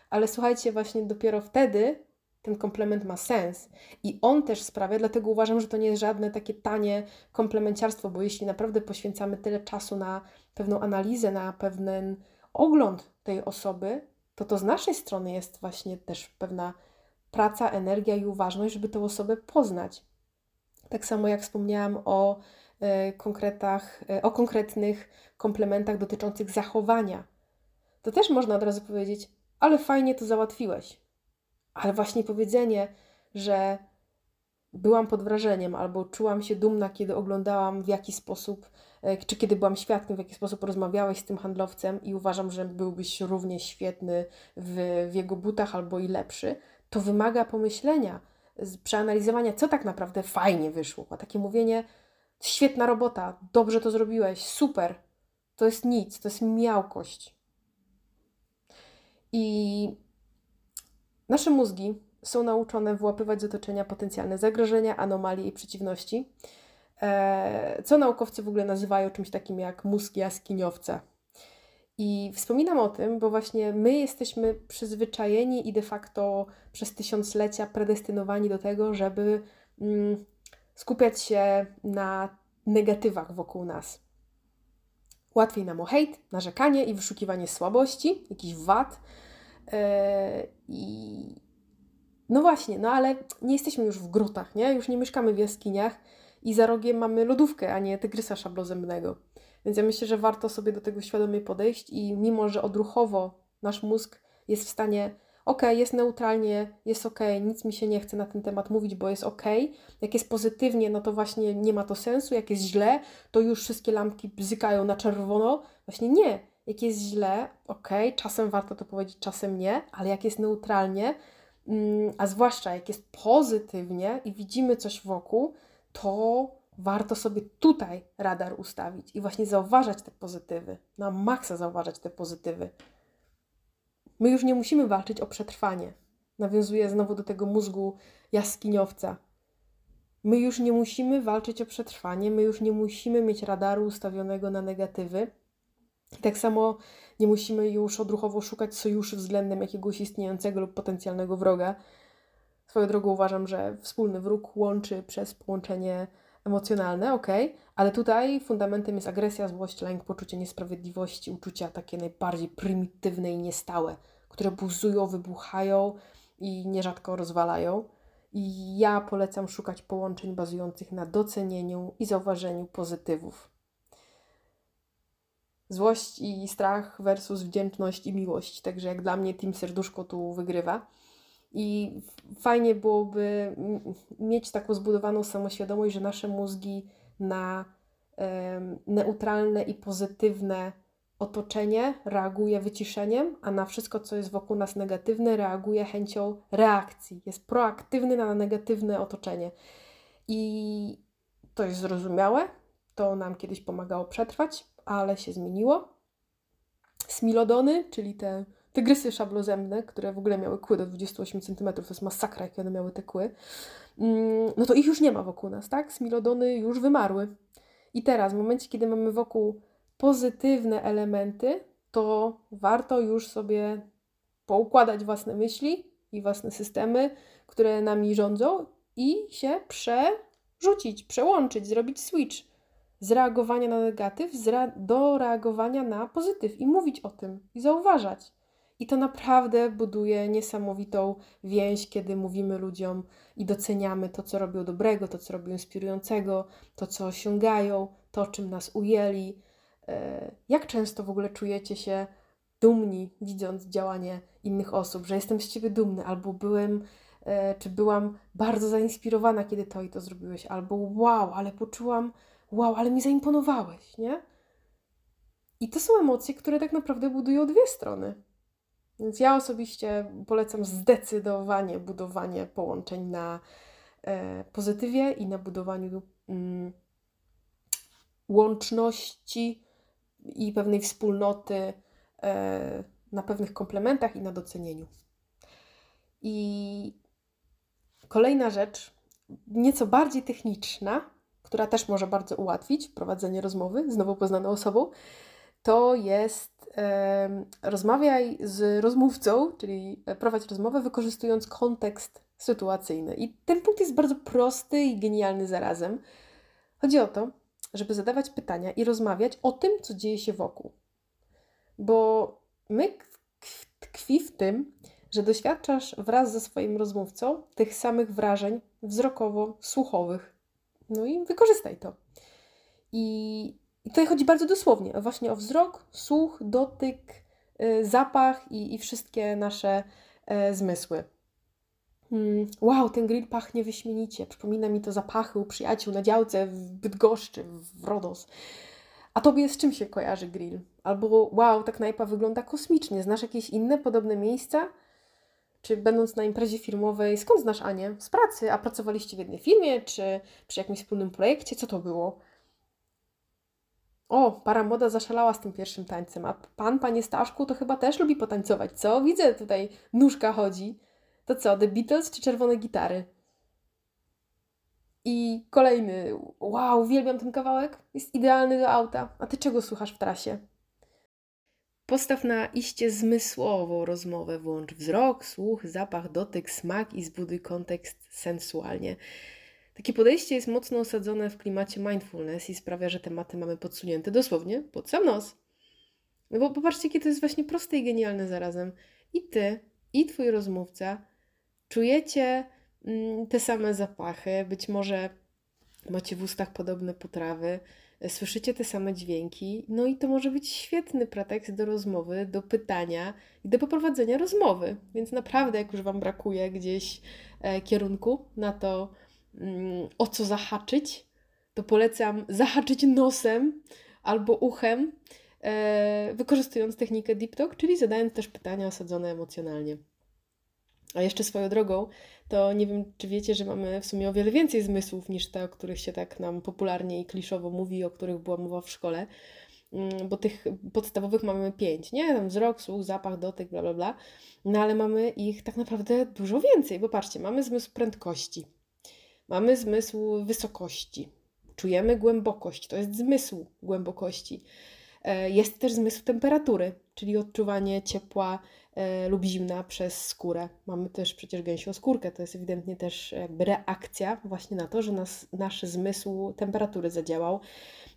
Speaker 1: ale słuchajcie, właśnie dopiero wtedy ten komplement ma sens. I on też sprawia, dlatego uważam, że to nie jest żadne takie tanie komplemenciarstwo, bo jeśli naprawdę poświęcamy tyle czasu na pewną analizę, na pewien ogląd tej osoby, to to z naszej strony jest właśnie też pewna praca, energia i uważność, żeby tę osobę poznać. Tak samo jak wspomniałam o e, konkretach, e, o konkretnych komplementach dotyczących zachowania. To też można od razu powiedzieć, ale fajnie to załatwiłeś. Ale właśnie powiedzenie, że byłam pod wrażeniem albo czułam się dumna, kiedy oglądałam w jaki sposób, e, czy kiedy byłam świadkiem, w jaki sposób rozmawiałeś z tym handlowcem i uważam, że byłbyś równie świetny w, w jego butach albo i lepszy, to wymaga pomyślenia, przeanalizowania, co tak naprawdę fajnie wyszło. A takie mówienie, świetna robota, dobrze to zrobiłeś, super, to jest nic, to jest miałkość. I nasze mózgi są nauczone wyłapywać z otoczenia potencjalne zagrożenia, anomalie i przeciwności, e, co naukowcy w ogóle nazywają czymś takim jak mózg jaskiniowca. I wspominam o tym, bo właśnie my jesteśmy przyzwyczajeni i de facto przez tysiąclecia predestynowani do tego, żeby mm, skupiać się na negatywach wokół nas. Łatwiej nam o hejt, narzekanie i wyszukiwanie słabości, jakichś wad. Yy, I no właśnie, no ale nie jesteśmy już w grotach, nie? Już nie mieszkamy w jaskiniach i za rogiem mamy lodówkę, a nie tygrysa szablozębnego. Więc ja myślę, że warto sobie do tego świadomie podejść i mimo, że odruchowo nasz mózg jest w stanie ok, jest neutralnie, jest ok, nic mi się nie chce na ten temat mówić, bo jest ok. Jak jest pozytywnie, no to właśnie nie ma to sensu. Jak jest źle, to już wszystkie lampki bzykają na czerwono. Właśnie nie. Jak jest źle, ok, czasem warto to powiedzieć, czasem nie, ale jak jest neutralnie, mm, a zwłaszcza jak jest pozytywnie i widzimy coś wokół, to warto sobie tutaj radar ustawić i właśnie zauważać te pozytywy, na maksa zauważać te pozytywy. My już nie musimy walczyć o przetrwanie. Nawiązuję znowu do tego mózgu jaskiniowca. My już nie musimy walczyć o przetrwanie, my już nie musimy mieć radaru ustawionego na negatywy. Tak samo nie musimy już odruchowo szukać sojuszy względem jakiegoś istniejącego lub potencjalnego wroga. Swoją drogą uważam, że wspólny wróg łączy przez połączenie emocjonalne, ok, ale tutaj fundamentem jest agresja, złość, lęk, poczucie niesprawiedliwości, uczucia takie najbardziej prymitywne i niestałe, które buzują, wybuchają i nierzadko rozwalają. I ja polecam szukać połączeń bazujących na docenieniu i zauważeniu pozytywów. Złość i strach versus wdzięczność i miłość. Także jak dla mnie Team Serduszko tu wygrywa. I fajnie byłoby mieć taką zbudowaną samoświadomość, że nasze mózgi na neutralne i pozytywne otoczenie reaguje wyciszeniem, a na wszystko, co jest wokół nas negatywne, reaguje chęcią reakcji. Jest proaktywny na negatywne otoczenie. I to jest zrozumiałe. To nam kiedyś pomagało przetrwać, ale się zmieniło. Smilodony, czyli te tygrysy szablozemne, które w ogóle miały kły do 28 cm, to jest masakra, jak one miały te kły, mm, no to ich już nie ma wokół nas, tak? Smilodony już wymarły. I teraz, w momencie, kiedy mamy wokół pozytywne elementy, to warto już sobie poukładać własne myśli i własne systemy, które nami rządzą i się przerzucić, przełączyć, zrobić switch z reagowania na negatyw do reagowania na pozytyw i mówić o tym i zauważać. I to naprawdę buduje niesamowitą więź, kiedy mówimy ludziom i doceniamy to, co robią dobrego, to, co robią inspirującego, to, co osiągają, to, czym nas ujęli. E, jak często w ogóle czujecie się dumni, widząc działanie innych osób, że jestem z ciebie dumny, albo byłem, e, czy byłam bardzo zainspirowana, kiedy to i to zrobiłeś, albo wow, ale poczułam, wow, ale mi zaimponowałeś, nie? I to są emocje, które tak naprawdę budują dwie strony. Więc ja osobiście polecam zdecydowanie budowanie połączeń na e, pozytywie i na budowaniu mm, łączności i pewnej wspólnoty e, na pewnych komplementach i na docenieniu. I kolejna rzecz, nieco bardziej techniczna, która też może bardzo ułatwić prowadzenie rozmowy z nowo poznaną osobą, to jest e, rozmawiaj z rozmówcą, czyli prowadź rozmowę wykorzystując kontekst sytuacyjny. I ten punkt jest bardzo prosty i genialny zarazem. Chodzi o to, żeby zadawać pytania i rozmawiać o tym, co dzieje się wokół. Bo my tkwi w tym, że doświadczasz wraz ze swoim rozmówcą tych samych wrażeń wzrokowo-słuchowych. No i wykorzystaj to. I i tutaj chodzi bardzo dosłownie właśnie o wzrok, słuch, dotyk, y, zapach i, i wszystkie nasze e, zmysły. Hmm, wow, ten grill pachnie wyśmienicie. Przypomina mi to zapachy u przyjaciół na działce w Bydgoszczy, w Rodos. A tobie z czym się kojarzy grill? Albo wow, ta knajpa wygląda kosmicznie. Znasz jakieś inne podobne miejsca? Czy będąc na imprezie firmowej, skąd znasz Anię? Z pracy, a pracowaliście w jednej firmie, czy przy jakimś wspólnym projekcie? Co to było? O, para młoda zaszalała z tym pierwszym tańcem, a pan, panie Staszku, to chyba też lubi potańcować, co? Widzę tutaj, nóżka chodzi. To co, The Beatles czy czerwone gitary? I kolejny, wow, uwielbiam ten kawałek, jest idealny do auta. A ty czego słuchasz w trasie? Postaw na iście zmysłową rozmowę, włącz wzrok, słuch, zapach, dotyk, smak i zbuduj kontekst sensualnie. Takie podejście jest mocno osadzone w klimacie mindfulness i sprawia, że tematy mamy podsunięte dosłownie pod sam nos. No bo popatrzcie, jakie to jest właśnie proste i genialne zarazem. I ty, i twój rozmówca czujecie mm, te same zapachy, być może macie w ustach podobne potrawy, słyszycie te same dźwięki, no i to może być świetny pretekst do rozmowy, do pytania i do poprowadzenia rozmowy. Więc naprawdę, jak już Wam brakuje gdzieś e, kierunku na to, Mm, o co zahaczyć, to polecam zahaczyć nosem albo uchem, e, wykorzystując technikę Deep Talk, czyli zadając też pytania osadzone emocjonalnie. A jeszcze swoją drogą, to nie wiem, czy wiecie, że mamy w sumie o wiele więcej zmysłów niż te, o których się tak nam popularnie i kliszowo mówi, o których była mowa w szkole. mm, bo tych podstawowych mamy pięć, nie? Tam wzrok, słuch, zapach, dotyk, bla, bla, bla. No ale mamy ich tak naprawdę dużo więcej, bo patrzcie, mamy zmysł prędkości, mamy zmysł wysokości, czujemy głębokość, to jest zmysł głębokości. E, jest też zmysł temperatury, czyli odczuwanie ciepła e, lub zimna przez skórę. Mamy też przecież gęsią skórkę, to jest ewidentnie też jakby reakcja właśnie na to, że nas, nasz zmysł temperatury zadziałał.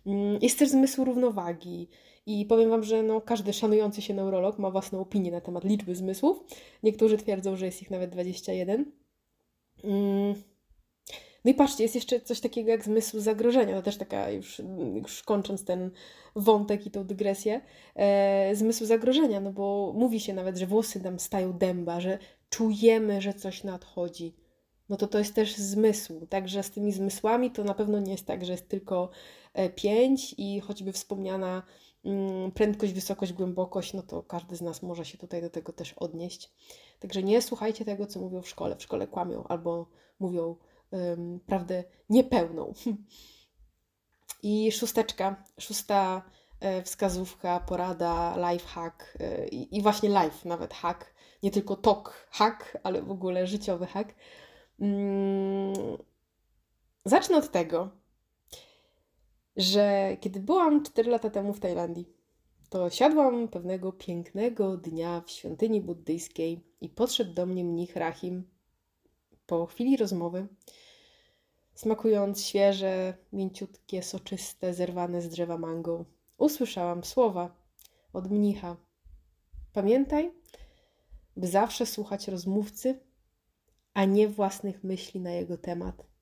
Speaker 1: Mm, jest też zmysł równowagi. I powiem Wam, że no, każdy szanujący się neurolog ma własną opinię na temat liczby zmysłów. Niektórzy twierdzą, że jest ich nawet 21. Mm. No i patrzcie, jest jeszcze coś takiego jak zmysł zagrożenia. To też taka, już, już kończąc ten wątek i tą dygresję, e, zmysł zagrożenia, no bo mówi się nawet, że włosy nam stają dęba, że czujemy, że coś nadchodzi. No to to jest też zmysł. Także z tymi zmysłami to na pewno nie jest tak, że jest tylko e, pięć i choćby wspomniana mm, prędkość, wysokość, głębokość, no to każdy z nas może się tutaj do tego też odnieść. Także nie słuchajcie tego, co mówią w szkole. W szkole kłamią albo mówią um, prawdę niepełną. I szósteczka, szósta e, wskazówka, porada, life hack e, i właśnie life, nawet hack, nie tylko talk hack, ale w ogóle życiowy hack. Mm, zacznę od tego, że kiedy byłam 4 lata temu w Tajlandii, to siadłam pewnego pięknego dnia w świątyni buddyjskiej i podszedł do mnie mnich Rahim po chwili rozmowy Smakując świeże, mięciutkie, soczyste, zerwane z drzewa mango, usłyszałam słowa od mnicha. Pamiętaj, by zawsze słuchać rozmówcy, a nie własnych myśli na jego temat.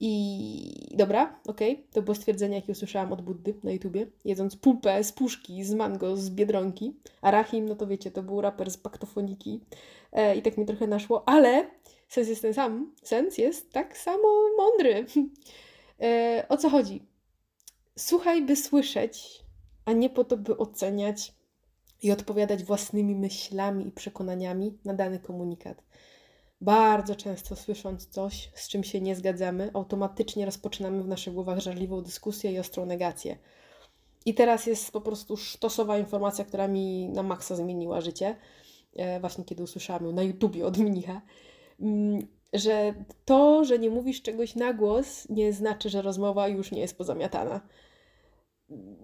Speaker 1: I dobra, okej, okay. to było stwierdzenie, jakie usłyszałam od Buddy na YouTubie, jedząc pulpę z puszki, z mango, z Biedronki. A Rahim, no to wiecie, to był raper z paktofoniki e, i tak mi trochę naszło, ale sens jest ten sam, sens jest tak samo mądry. *laughs* E, o co chodzi? Słuchaj, by słyszeć, a nie po to, by oceniać i odpowiadać własnymi myślami i przekonaniami na dany komunikat. Bardzo często słysząc coś, z czym się nie zgadzamy, automatycznie rozpoczynamy w naszych głowach żarliwą dyskusję i ostrą negację. I teraz jest po prostu sztosowa informacja, która mi na maksa zmieniła życie. E, właśnie kiedy usłyszałam ją na YouTubie od mnicha. Mm, że to, że nie mówisz czegoś na głos, nie znaczy, że rozmowa już nie jest pozamiatana.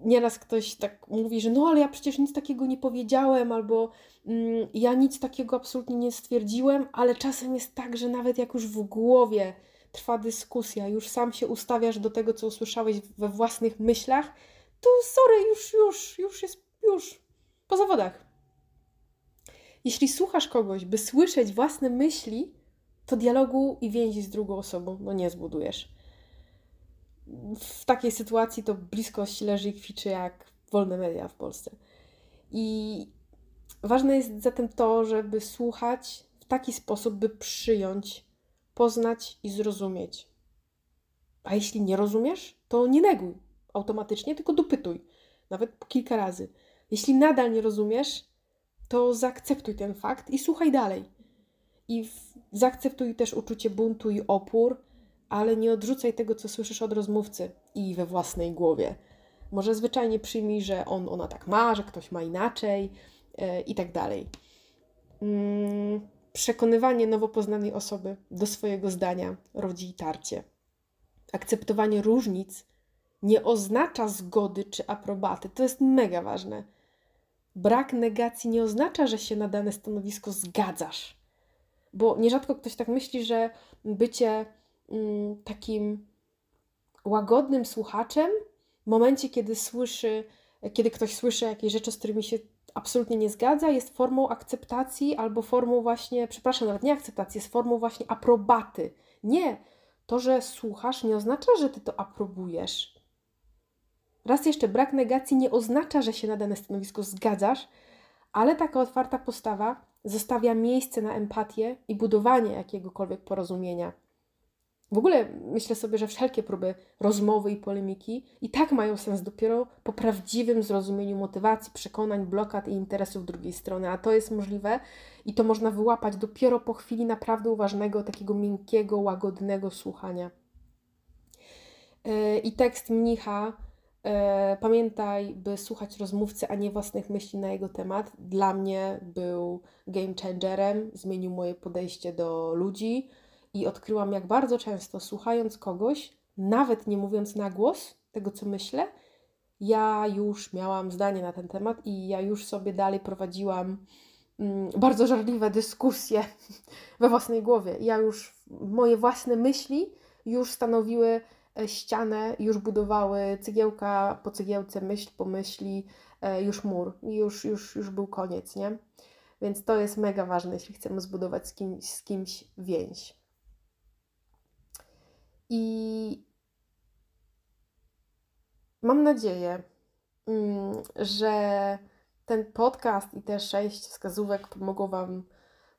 Speaker 1: Nieraz ktoś tak mówi, że no ale ja przecież nic takiego nie powiedziałem, albo mm, ja nic takiego absolutnie nie stwierdziłem, ale czasem jest tak, że nawet jak już w głowie trwa dyskusja, już sam się ustawiasz do tego, co usłyszałeś we własnych myślach, to sorry, już, już, już jest, już, po zawodach. Jeśli słuchasz kogoś, by słyszeć własne myśli, to dialogu i więzi z drugą osobą no nie zbudujesz. W takiej sytuacji to bliskość leży i kwiczy jak wolne media w Polsce. I ważne jest zatem to, żeby słuchać w taki sposób, by przyjąć, poznać i zrozumieć. A jeśli nie rozumiesz, to nie neguj automatycznie, tylko dopytuj, nawet kilka razy. Jeśli nadal nie rozumiesz, to zaakceptuj ten fakt i słuchaj dalej. I zaakceptuj też uczucie buntu i opór, ale nie odrzucaj tego, co słyszysz od rozmówcy i we własnej głowie. Może zwyczajnie przyjmij, że on, ona tak ma, że ktoś ma inaczej yy, i tak dalej. Mm, przekonywanie nowo poznanej osoby do swojego zdania rodzi tarcie. Akceptowanie różnic nie oznacza zgody czy aprobaty. To jest mega ważne. Brak negacji nie oznacza, że się na dane stanowisko zgadzasz. Bo nierzadko ktoś tak myśli, że bycie takim łagodnym słuchaczem w momencie, kiedy słyszy, kiedy ktoś słyszy jakieś rzeczy, z którymi się absolutnie nie zgadza, jest formą akceptacji albo formą właśnie, przepraszam, nawet nie akceptacji, jest formą właśnie aprobaty. Nie, to, że słuchasz, nie oznacza, że ty to aprobujesz. Raz jeszcze, brak negacji nie oznacza, że się na dane stanowisko zgadzasz, ale taka otwarta postawa zostawia miejsce na empatię i budowanie jakiegokolwiek porozumienia. W ogóle myślę sobie, że wszelkie próby rozmowy i polemiki i tak mają sens dopiero po prawdziwym zrozumieniu motywacji, przekonań, blokad i interesów drugiej strony, a to jest możliwe i to można wyłapać dopiero po chwili naprawdę uważnego, takiego miękkiego, łagodnego słuchania. E, I tekst mnicha E, pamiętaj, by słuchać rozmówcy, a nie własnych myśli na jego temat. Dla mnie był game changerem, zmienił moje podejście do ludzi i odkryłam, jak bardzo często słuchając kogoś, nawet nie mówiąc na głos tego, co myślę, ja już miałam zdanie na ten temat i ja już sobie dalej prowadziłam mm, bardzo żarliwe dyskusje *laughs* we własnej głowie. Ja już, moje własne myśli już stanowiły e, ścianę, już budowały cegiełka po cegiełce, myśl po myśli, e, już mur, już, już, już był koniec, nie? Więc to jest mega ważne, jeśli chcemy zbudować z kimś, z kimś więź. I mam nadzieję, mm, że ten podcast i te sześć wskazówek pomogą Wam,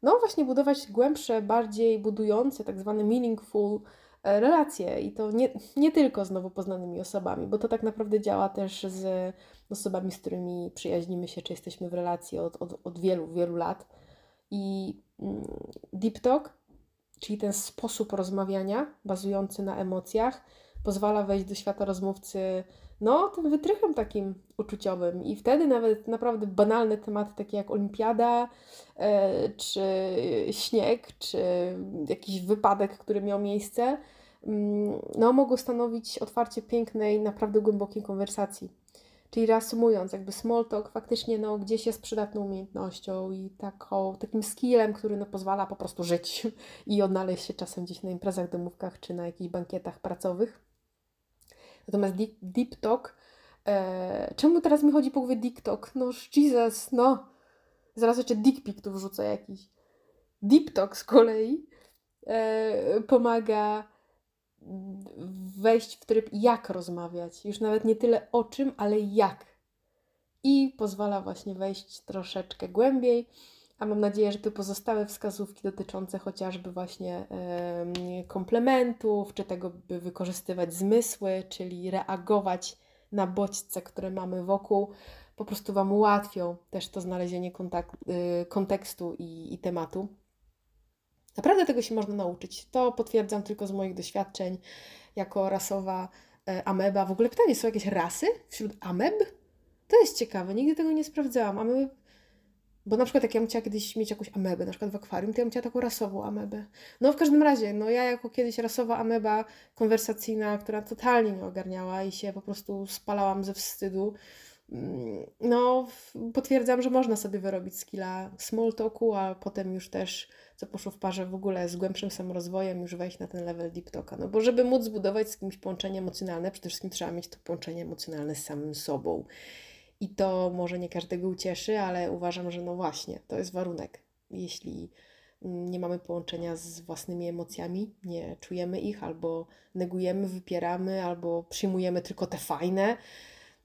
Speaker 1: no właśnie, budować głębsze, bardziej budujące, tak zwane meaningful e, relacje. I to nie, nie tylko z nowo poznanymi osobami, bo to tak naprawdę działa też z osobami, z którymi przyjaźnimy się, czy jesteśmy w relacji od, od, od wielu, wielu lat. I mm, Deep Talk, czyli ten sposób rozmawiania bazujący na emocjach, pozwala wejść do świata rozmówcy no, tym wytrychem takim uczuciowym. I wtedy nawet naprawdę banalne tematy, takie jak olimpiada, e, czy śnieg, czy jakiś wypadek, który miał miejsce, mm, no, mogą stanowić otwarcie pięknej, naprawdę głębokiej konwersacji. Czyli reasumując, jakby small talk faktycznie no, gdzieś jest przydatną umiejętnością i taką, takim skillem, który no, pozwala po prostu żyć *laughs* i odnaleźć się czasem gdzieś na imprezach, domówkach czy na jakichś bankietach pracowych. Natomiast deep, deep talk, e, czemu teraz mi chodzi po głowie deep talk? No Jesus, no. Zaraz jeszcze dick pic tu wrzucę jakiś. Deep talk z kolei e, pomaga wejść w tryb jak rozmawiać. Już nawet nie tyle o czym, ale jak. I pozwala właśnie wejść troszeczkę głębiej a mam nadzieję, że te pozostałe wskazówki dotyczące chociażby właśnie komplementów, czy tego, by wykorzystywać zmysły, czyli reagować na bodźce, które mamy wokół, po prostu Wam ułatwią też to znalezienie kontakt, y, kontekstu i, i tematu. Naprawdę tego się można nauczyć. To potwierdzam tylko z moich doświadczeń jako rasowa e, ameba. W ogóle pytanie, są jakieś rasy wśród ameb? To jest ciekawe, nigdy tego nie sprawdzałam. Ameby bo na przykład jak ja bym chciała kiedyś mieć jakąś amebę, na przykład w akwarium, to ja bym chciała taką rasową amebę. No w każdym razie, no ja jako kiedyś rasowa ameba konwersacyjna, która totalnie nie ogarniała i się po prostu spalałam ze wstydu, no potwierdzam, że można sobie wyrobić skilla small talku, a potem już też, co poszło w parze w ogóle z głębszym samorozwojem, już wejść na ten level deep talka. No bo żeby móc zbudować z kimś połączenie emocjonalne, przede wszystkim trzeba mieć to połączenie emocjonalne z samym sobą. I to może nie każdego ucieszy, ale uważam, że no właśnie, to jest warunek. Jeśli nie mamy połączenia z własnymi emocjami, nie czujemy ich, albo negujemy, wypieramy, albo przyjmujemy tylko te fajne,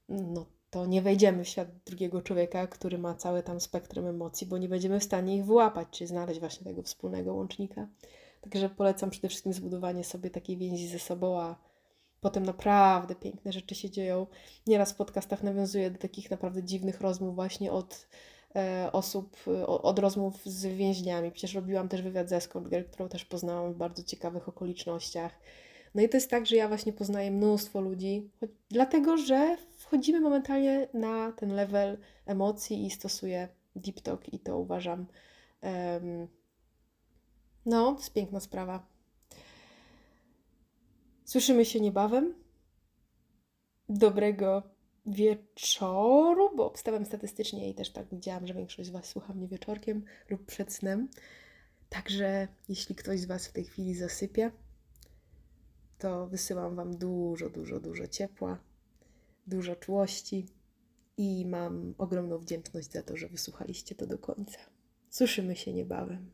Speaker 1: no to nie wejdziemy w świat drugiego człowieka, który ma całe tam spektrum emocji, bo nie będziemy w stanie ich wyłapać, czy znaleźć właśnie tego wspólnego łącznika. Także polecam przede wszystkim zbudowanie sobie takiej więzi ze sobą, a Potem naprawdę piękne rzeczy się dzieją. Nieraz w podcastach nawiązuję do takich naprawdę dziwnych rozmów właśnie od e, osób, o, od rozmów z więźniami. Przecież robiłam też wywiad z Escort którą też poznałam w bardzo ciekawych okolicznościach. No i to jest tak, że ja właśnie poznaję mnóstwo ludzi, dlatego że wchodzimy momentalnie na ten level emocji i stosuję deep talk i to uważam, um, no, jest piękna sprawa. Słyszymy się niebawem. Dobrego wieczoru, bo obstawiam statystycznie i też tak widziałam, że większość z Was słucha mnie wieczorkiem lub przed snem. Także jeśli ktoś z Was w tej chwili zasypia, to wysyłam Wam dużo, dużo, dużo ciepła, dużo czułości i mam ogromną wdzięczność za to, że wysłuchaliście to do końca. Słyszymy się niebawem.